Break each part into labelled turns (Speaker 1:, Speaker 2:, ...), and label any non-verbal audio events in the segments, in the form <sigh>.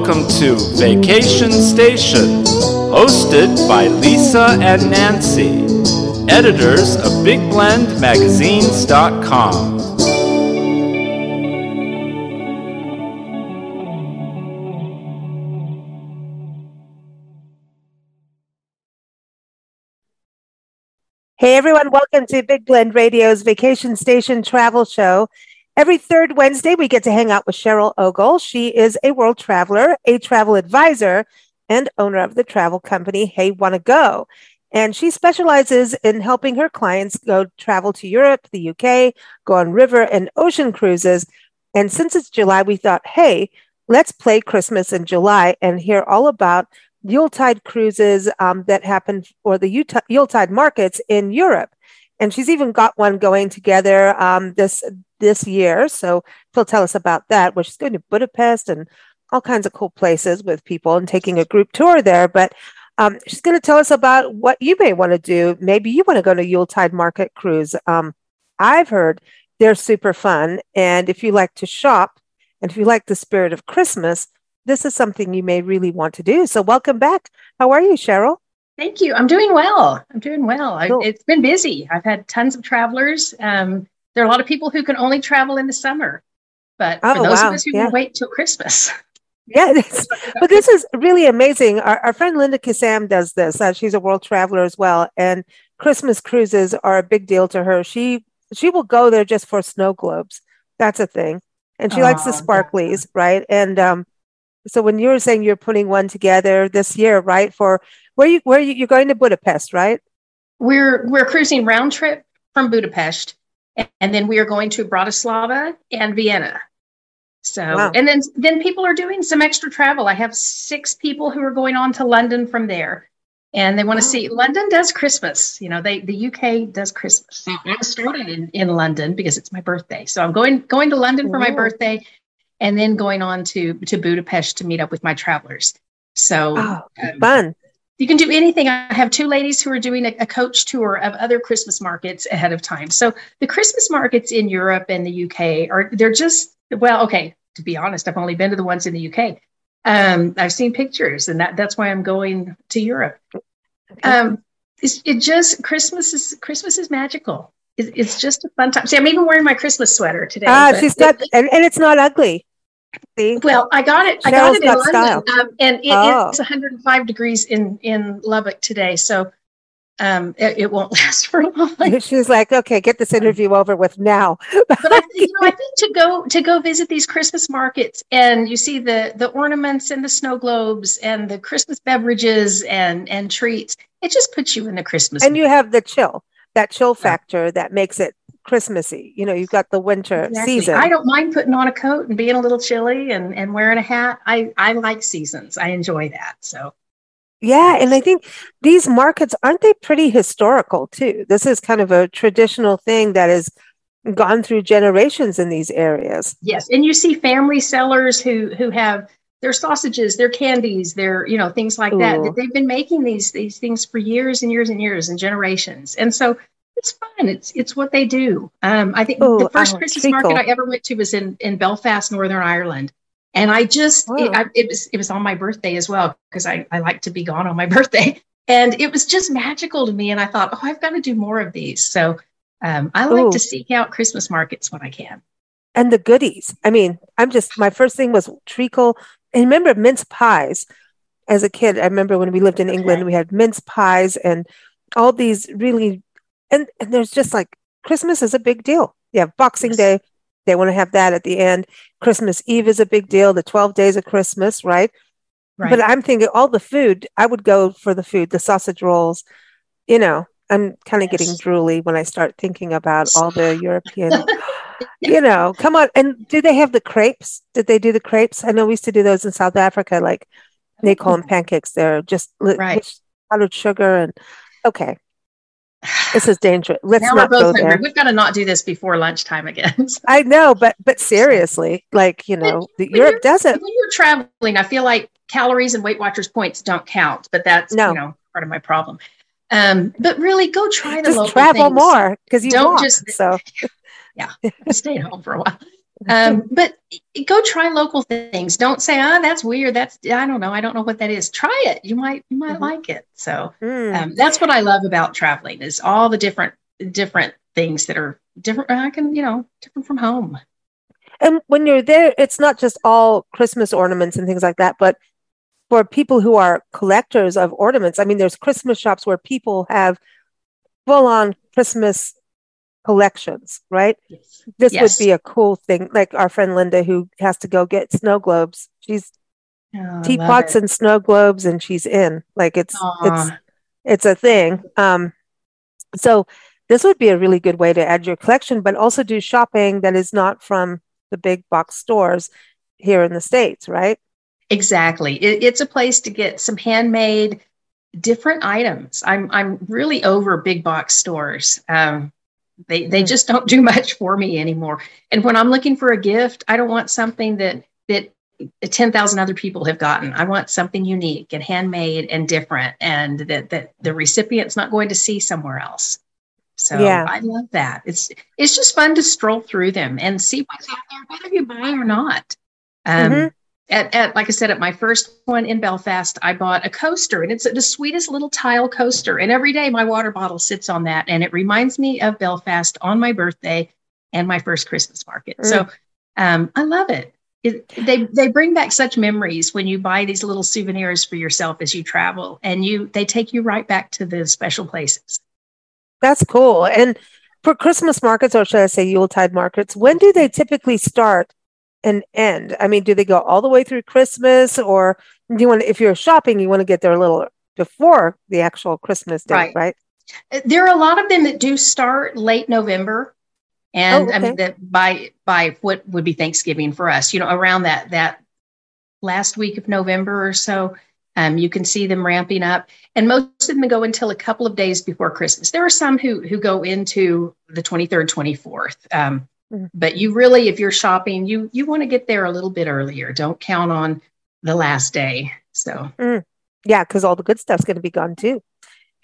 Speaker 1: welcome to Vacation Station, hosted by Lisa and Nancy, editors of BigBlendMagazines.com.
Speaker 2: Hey everyone, welcome to Big Blend Radio's Vacation Station Travel Show. Every third Wednesday, we get to hang out with Cheryl Ogle. She is a world traveler, a travel advisor, and owner of the travel company Hey Wanna Go. And she specializes in helping her clients go travel to Europe, the UK, go on river and ocean cruises. And since it's July, we thought, hey, let's play Christmas in July and hear all about Yuletide cruises um, that happen or the Yuletide markets in Europe. And she's even got one going together um, this this year. So she'll tell us about that, where she's going to Budapest and all kinds of cool places with people and taking a group tour there. But um, she's going to tell us about what you may want to do. Maybe you want to go to Yuletide Market Cruise. Um, I've heard they're super fun. And if you like to shop and if you like the spirit of Christmas, this is something you may really want to do. So, welcome back. How are you, Cheryl?
Speaker 3: Thank you. I'm doing well. I'm doing well. Cool. I, it's been busy. I've had tons of travelers. Um, there are a lot of people who can only travel in the summer, but oh, for those wow. of us who yeah. can wait till Christmas. <laughs>
Speaker 2: Yeah, but this is really amazing. Our, our friend Linda Kissam does this. Uh, she's a world traveler as well, and Christmas cruises are a big deal to her. She she will go there just for snow globes. That's a thing, and she oh, likes the sparklies, yeah. right? And um, so when you were saying you're putting one together this year, right? For where you where you, you're going to Budapest, right?
Speaker 3: We're we're cruising round trip from Budapest, and then we are going to Bratislava and Vienna. So wow. and then then people are doing some extra travel. I have six people who are going on to London from there. And they want to wow. see London does Christmas. You know, they the UK does Christmas. I started in, in London because it's my birthday. So I'm going going to London for my oh. birthday and then going on to to Budapest to meet up with my travelers. So
Speaker 2: oh, um, fun.
Speaker 3: You can do anything. I have two ladies who are doing a, a, coach tour of other Christmas markets ahead of time. So the Christmas markets in Europe and the UK are they're just well, okay. To be honest, I've only been to the ones in the UK. Um, I've seen pictures, and that that's why I'm going to Europe. Um, it's, it just Christmas is Christmas is magical. It, it's just a fun time. See, I'm even wearing my Christmas sweater today.
Speaker 2: Ah, she's got, and, and it's not ugly.
Speaker 3: See? Well, I got it. I got it in London, um, and it, oh. it's 105 degrees in in Lubbock today. So um, it, it, won't <laughs> last for long. <laughs>
Speaker 2: She's like, okay, get this interview over with now.
Speaker 3: but I, you know, I think to go to go visit these Christmas markets and you see the the ornaments and the snow globes and the Christmas beverages and and treats. It just puts you in the Christmas.
Speaker 2: And mood. you have the chill, that chill factor yeah. that makes it Christmassy. You know, you've got the winter exactly. season.
Speaker 3: I don't mind putting on a coat and being a little chilly and, and wearing a hat. I, I like seasons. I enjoy that. So
Speaker 2: yeah, and I think these markets aren't they pretty historical too? This is kind of a traditional thing that has gone through generations in these areas.
Speaker 3: Yes, and you see family sellers who who have their sausages, their candies, their you know things like Ooh. that. That they've been making these these things for years and years and years and generations. And so it's fun. It's it's what they do. Um, I think Ooh, the first Christmas market I ever went to was in in Belfast, Northern Ireland, and I just it, I, it, was it was on my birthday as well because I I like to be gone on my <laughs> birthday, and it was just magical to me. And I thought, oh, I've got to do more of these. So um, I like Ooh. to seek out Christmas markets when I can.
Speaker 2: And the goodies. I mean, I'm just my first thing was treacle. And remember mince pies. As a kid, I remember when we lived in England, we had mince pies and all these really and, and there's just like Christmas is a big deal. You have Boxing yes. Day, they want to have that at the end. Christmas Eve is a big deal, the 12 days of Christmas, right? right? But I'm thinking all the food, I would go for the food, the sausage rolls, you know, I'm kind of yes. getting drooly when I start thinking about all the <laughs> European, you know, come on. And do they have the crepes? Did they do the crepes? I know we used to do those in South Africa, like they call them pancakes. They're just right. powdered sugar and okay. This is dangerous. <sighs> Let's now not go there.
Speaker 3: We've got to not do this before lunchtime again. <laughs>
Speaker 2: I know, but but seriously, like you know, the, Europe doesn't.
Speaker 3: When you're traveling, I feel like calories and Weight Watchers points don't count, but that's no. you know part of my problem. Um, but really, go try the
Speaker 2: just local travel things. more because you don't walk, just so <laughs>
Speaker 3: yeah, stay at home for a while. Um, <laughs> but go try local things. Don't say, "Ah, oh, that's weird. That's I don't know. I don't know what that is." Try it. You might you might mm-hmm. like it. So mm. um, that's what I love about traveling is all the different different things that are different. I can you know different from home.
Speaker 2: And when you're there, it's not just all Christmas ornaments and things like that, but for people who are collectors of ornaments, I mean, there's Christmas shops where people have full on Christmas collections, right? Yes. This yes. would be a cool thing. Like our friend Linda, who has to go get snow globes. She's oh, teapots and snow globes, and she's in. Like it's Aww. it's it's a thing. Um, so this would be a really good way to add your collection, but also do shopping that is not from the big box stores here in the states, right?
Speaker 3: Exactly. It, it's a place to get some handmade different items. I'm I'm really over big box stores. Um, they they hmm. just don't do much for me anymore. And when I'm looking for a gift, I don't want something that that 10,000 other people have gotten. I want something unique and handmade and different and that that the recipient's not going to see somewhere else. So yeah. I love that. It's it's just fun to stroll through them and see what's out there, whether you buy or not. Um, mm-hmm at, at, like I said, at my first one in Belfast, I bought a coaster and it's the sweetest little tile coaster. And every day my water bottle sits on that. And it reminds me of Belfast on my birthday and my first Christmas market. Mm. So um, I love it. it. They, they bring back such memories when you buy these little souvenirs for yourself as you travel and you, they take you right back to the special places.
Speaker 2: That's cool. And for Christmas markets, or should I say Yuletide markets, when do they typically start? And end? I mean, do they go all the way through Christmas, or do you want? If you're shopping, you want to get there a little before the actual Christmas day, right? right?
Speaker 3: Uh, there are a lot of them that do start late November, and oh, okay. I mean that by by what would be Thanksgiving for us, you know, around that that last week of November or so. Um, you can see them ramping up, and most of them go until a couple of days before Christmas. There are some who who go into the 23rd, 24th. Um, Mm-hmm. But you really, if you're shopping, you you want to get there a little bit earlier. Don't count on the last day. So
Speaker 2: mm. yeah, because all the good stuff's going to be gone too.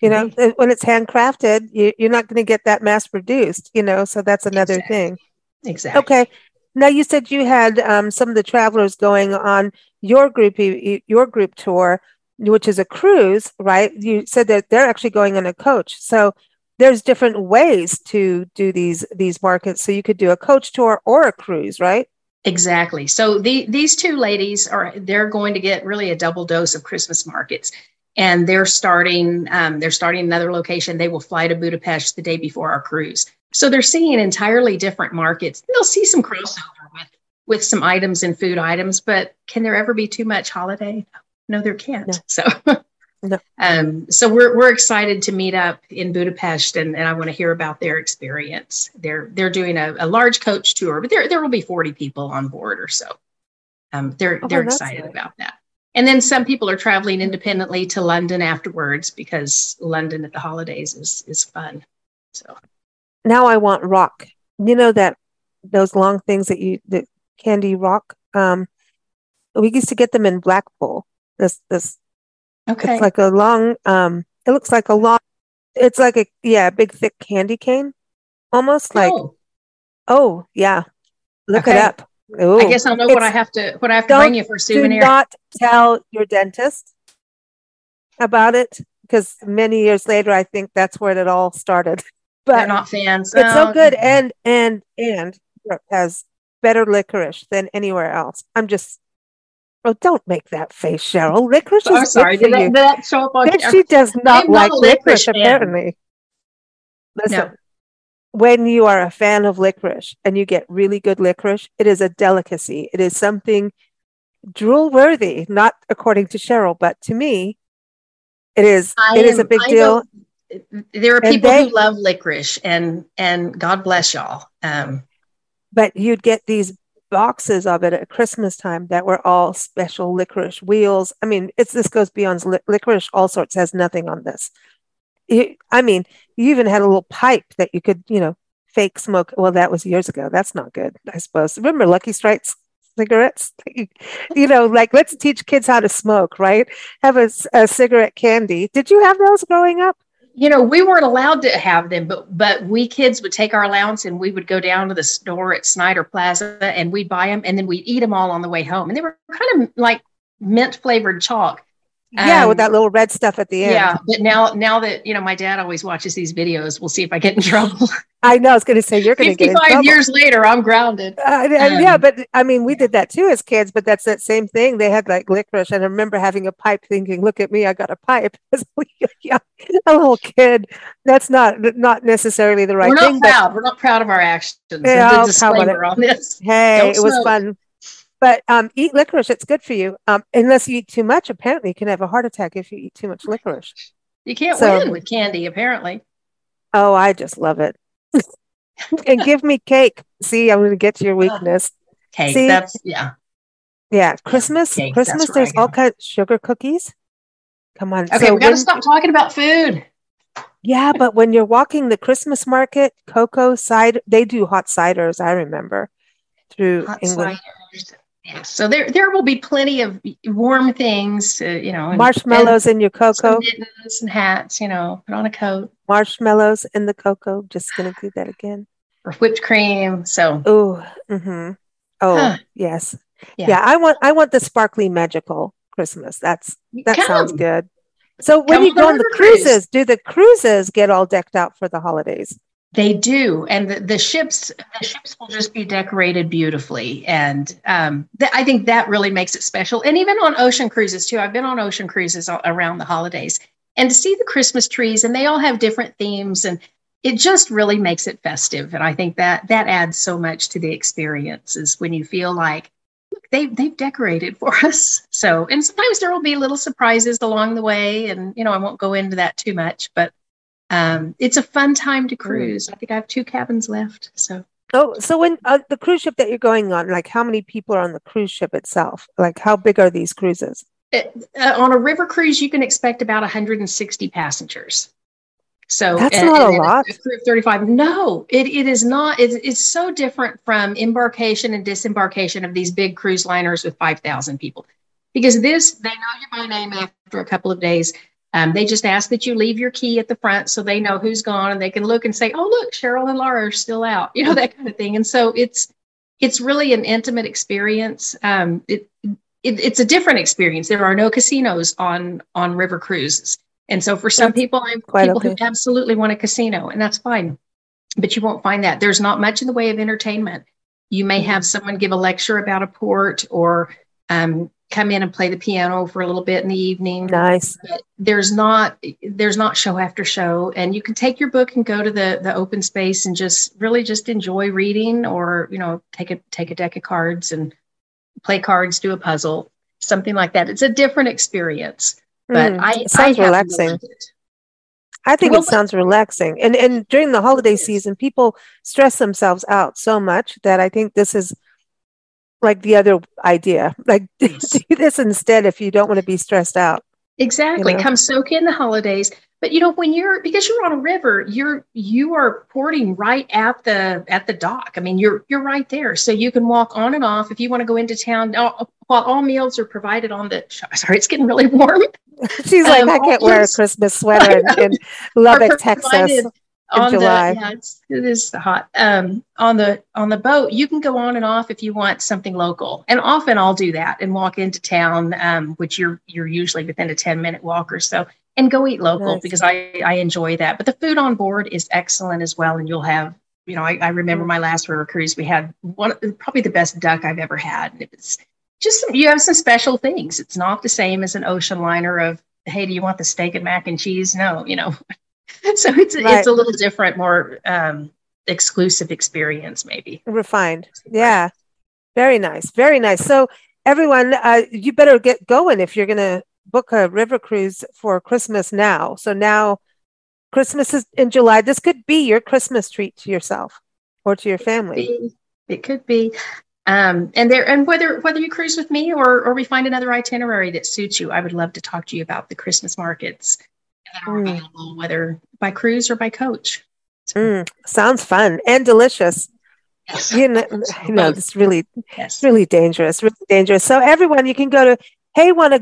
Speaker 2: You know, mm-hmm. when it's handcrafted, you, you're not going to get that mass produced. You know, so that's another
Speaker 3: exactly.
Speaker 2: thing.
Speaker 3: Exactly.
Speaker 2: Okay. Now you said you had um, some of the travelers going on your group your group tour, which is a cruise, right? You said that they're actually going on a coach. So there's different ways to do these these markets. So you could do a coach tour or a cruise, right?
Speaker 3: Exactly. So the, these two ladies are they're going to get really a double dose of Christmas markets, and they're starting um, they're starting another location. They will fly to Budapest the day before our cruise. So they're seeing entirely different markets. They'll see some crossover with with some items and food items, but can there ever be too much holiday? No, there can't. No. So <laughs> No. Um, so we're we're excited to meet up in Budapest, and, and I want to hear about their experience. They're they're doing a, a large coach tour, but there there will be forty people on board or so. Um, they're oh, they're excited nice. about that. And then some people are traveling independently to London afterwards because London at the holidays is is fun. So
Speaker 2: now I want rock. You know that those long things that you the candy rock. Um, we used to get them in Blackpool. This this
Speaker 3: Okay.
Speaker 2: It's like a long, um, it looks like a long, it's like a, yeah, big thick candy cane almost like, oh, oh yeah. Look okay. it up.
Speaker 3: Ooh. I guess I'll know it's, what I have to, what I have to bring you for souvenir.
Speaker 2: Do not tell your dentist about it because many years later, I think that's where it all started. <laughs>
Speaker 3: But They're not fans.
Speaker 2: It's so good. And, and, and Europe has better licorice than anywhere else. I'm just Oh, don't make that face, Cheryl. Licorice oh, is sorry. Did, that, did that show up on She does not like licorice, licorice apparently. Listen, no. when you are a fan of licorice and you get really good licorice, it is a delicacy. It is something drool worthy, not according to Cheryl, but to me, it is. I it am, is a big I deal.
Speaker 3: There are people they, who love licorice, and and God bless y'all. Um,
Speaker 2: but you'd get these boxes of it at Christmas time that were all special licorice wheels. I mean, it's this goes beyond li- licorice. All sorts has nothing on this. I mean, you even had a little pipe that you could, you know, fake smoke. Well, that was years ago. That's not good, I suppose. Remember Lucky Strikes cigarettes? <laughs> you know, like let's teach kids how to smoke, right? Have a, a cigarette candy. Did you have those growing up?
Speaker 3: You know, we weren't allowed to have them, but but we kids would take our allowance and we would go down to the store at Snyder Plaza and we'd buy them and then we'd eat them all on the way home. And they were kind of like mint flavored chalk.
Speaker 2: Yeah, um, with that little red stuff at the end.
Speaker 3: Yeah, but now now that you know, my dad always watches these videos. We'll see if I get in <laughs> trouble.
Speaker 2: I know. I was going to say you're going to get in trouble.
Speaker 3: years later, I'm grounded. Uh,
Speaker 2: um, yeah, but I mean, we did that too as kids. But that's that same thing. They had like licorice, and I remember having a pipe, thinking, "Look at me, I got a pipe." <laughs> As a little kid, that's not not necessarily the right
Speaker 3: We're not
Speaker 2: thing.
Speaker 3: Proud. We're not proud of our actions. Yeah, disclaimer on this.
Speaker 2: Hey, Don't it was fun. But um, eat licorice; it's good for you. Um, unless you eat too much, apparently you can have a heart attack if you eat too much licorice.
Speaker 3: You can't so, win with candy, apparently.
Speaker 2: Oh, I just love it. <laughs> and give me cake. See, I'm going to get to your weakness.
Speaker 3: Cake. See? That's yeah.
Speaker 2: Yeah, Christmas. Cake, Christmas. There's all kinds of sugar cookies. Come on.
Speaker 3: Okay, so we got to stop talking about food.
Speaker 2: Yeah, but when you're walking the Christmas market, cocoa cider, they do hot ciders. I remember through hot England. Ciders.
Speaker 3: So there there will be plenty of warm things, uh, you know,
Speaker 2: marshmallows in your cocoa,
Speaker 3: mittens and hats, you know, put on a coat.
Speaker 2: Marshmallows in the cocoa. Just gonna do that again.
Speaker 3: Or whipped cream. So.
Speaker 2: Oh. Mm-hmm. Oh huh. yes. Yeah. yeah. I want I want the sparkly magical Christmas. That's that Come. sounds good. So when Come you go on the cruises, cruise. do the cruises get all decked out for the holidays?
Speaker 3: They do, and the, the, ships the ships will just be decorated beautifully, and um, th- I think that really makes it special. And even on ocean cruises too. I've been on ocean cruises around the holidays, and to see the Christmas trees, and they all have different themes, and it just really makes it festive. And I think that that adds so much to the experience is when you feel like they they've decorated for <laughs> us. So, and sometimes there will be little surprises along the way, and you know I won't go into that too much, but um, it's a fun time to cruise. I think I have two cabins left. So.
Speaker 2: Oh, so when uh, the cruise ship that you're going on, like how many people are on the cruise ship itself? Like how big are these cruises?
Speaker 3: It, uh, on a river cruise, you can expect about 160 passengers. So
Speaker 2: that's and, not and a lot. A
Speaker 3: crew of 35. No, it, it is not. It's, it's so different from embarkation and disembarkation of these big cruise liners with 5,000 people. Because this, they know you by name after a couple of days. Um, they just ask that you leave your key at the front so they know who's gone and they can look and say, "Oh, look, Cheryl and Laura are still out," you know that kind of thing. And so it's it's really an intimate experience. Um, it, it, it's a different experience. There are no casinos on on river cruises, and so for some that's people, I'm people okay. who absolutely want a casino, and that's fine. But you won't find that. There's not much in the way of entertainment. You may have someone give a lecture about a port or um, come in and play the piano for a little bit in the evening.
Speaker 2: Nice.
Speaker 3: But there's not there's not show after show, and you can take your book and go to the the open space and just really just enjoy reading, or you know take a take a deck of cards and play cards, do a puzzle, something like that. It's a different experience, but mm, I
Speaker 2: sounds I relaxing. I think well, it sounds relaxing. And and during the holiday season, people stress themselves out so much that I think this is like the other idea. Like <laughs> do this instead if you don't want to be stressed out
Speaker 3: exactly. you know? come soak in the holidays. But you know when you're because you're on a river you're you are porting right at the at the dock. I mean you're you're right there. So you can walk on and off if you want to go into town. While all meals are provided on the <laughs> sorry it's getting really warm. <laughs>
Speaker 2: She's like um, i can't wear a christmas sweater in, in lubbock texas
Speaker 3: on July. the yeah, it's, it is hot. Um, on the on the boat, you can go on and off if you want something local, and often I'll do that and walk into town, um, which you're you're usually within a ten minute walk or so, and go eat local nice. because I I enjoy that. But the food on board is excellent as well, and you'll have you know I, I remember mm. my last river cruise we had one probably the best duck I've ever had, and it was just some, you have some special things. It's not the same as an ocean liner of hey, do you want the steak and mac and cheese? No, you know, <laughs> <laughs> so it's right. it's a little different, more um, exclusive experience, maybe
Speaker 2: refined. Yeah, very nice, very nice. So everyone, uh, you better get going if you're going to book a river cruise for Christmas now. So now Christmas is in July. This could be your Christmas treat to yourself or to your family.
Speaker 3: It could be. It could be. Um, and there, and whether whether you cruise with me or or we find another itinerary that suits you, I would love to talk to you about the Christmas markets that are mm. available, whether by cruise or by coach.
Speaker 2: Mm, sounds fun and delicious. Yes. You know, <laughs> you know, it's really, yes. really dangerous, really dangerous. So everyone, you can go to Hey Wanna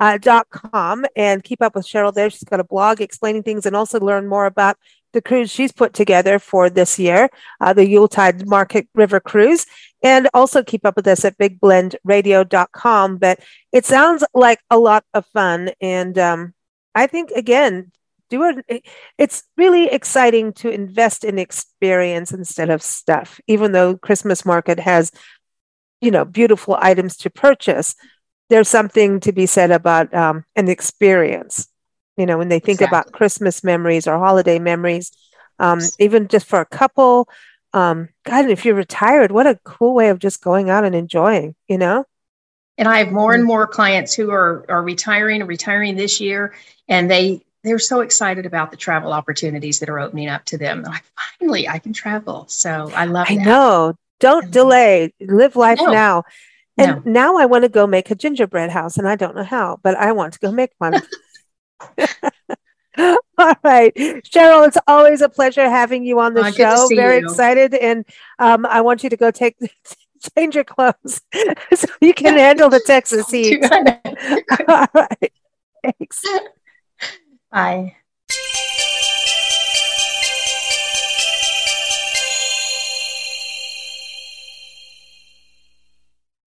Speaker 2: uh, dot com and keep up with Cheryl there. She's got a blog explaining things and also learn more about the cruise she's put together for this year, uh, the Yuletide Market River Cruise, and also keep up with us at bigblendradio.com. But it sounds like a lot of fun. And um, I think, again, do it. It's really exciting to invest in experience instead of stuff, even though Christmas market has, you know, beautiful items to purchase. There's something to be said about um, an experience you know, when they think exactly. about Christmas memories or holiday memories, um, even just for a couple. Um, God, if you're retired, what a cool way of just going out and enjoying, you know?
Speaker 3: And I have more and mm. more clients who are, are retiring and retiring this year, and they they're so excited about the travel opportunities that are opening up to them. They're like, finally, I can travel. So I love.
Speaker 2: I
Speaker 3: that.
Speaker 2: know. Don't mm-hmm. delay. Live life no. now. And no. now I want to go make a gingerbread house, and I don't know how, but I want to go make one. <laughs> <laughs> All right. Cheryl, it's always a pleasure having you on the oh, show. Very you. excited. And um, I want you to go take <laughs> <laughs> change your clothes <laughs> so you can handle the Texas <laughs> heat. All right. Thanks.
Speaker 3: Bye.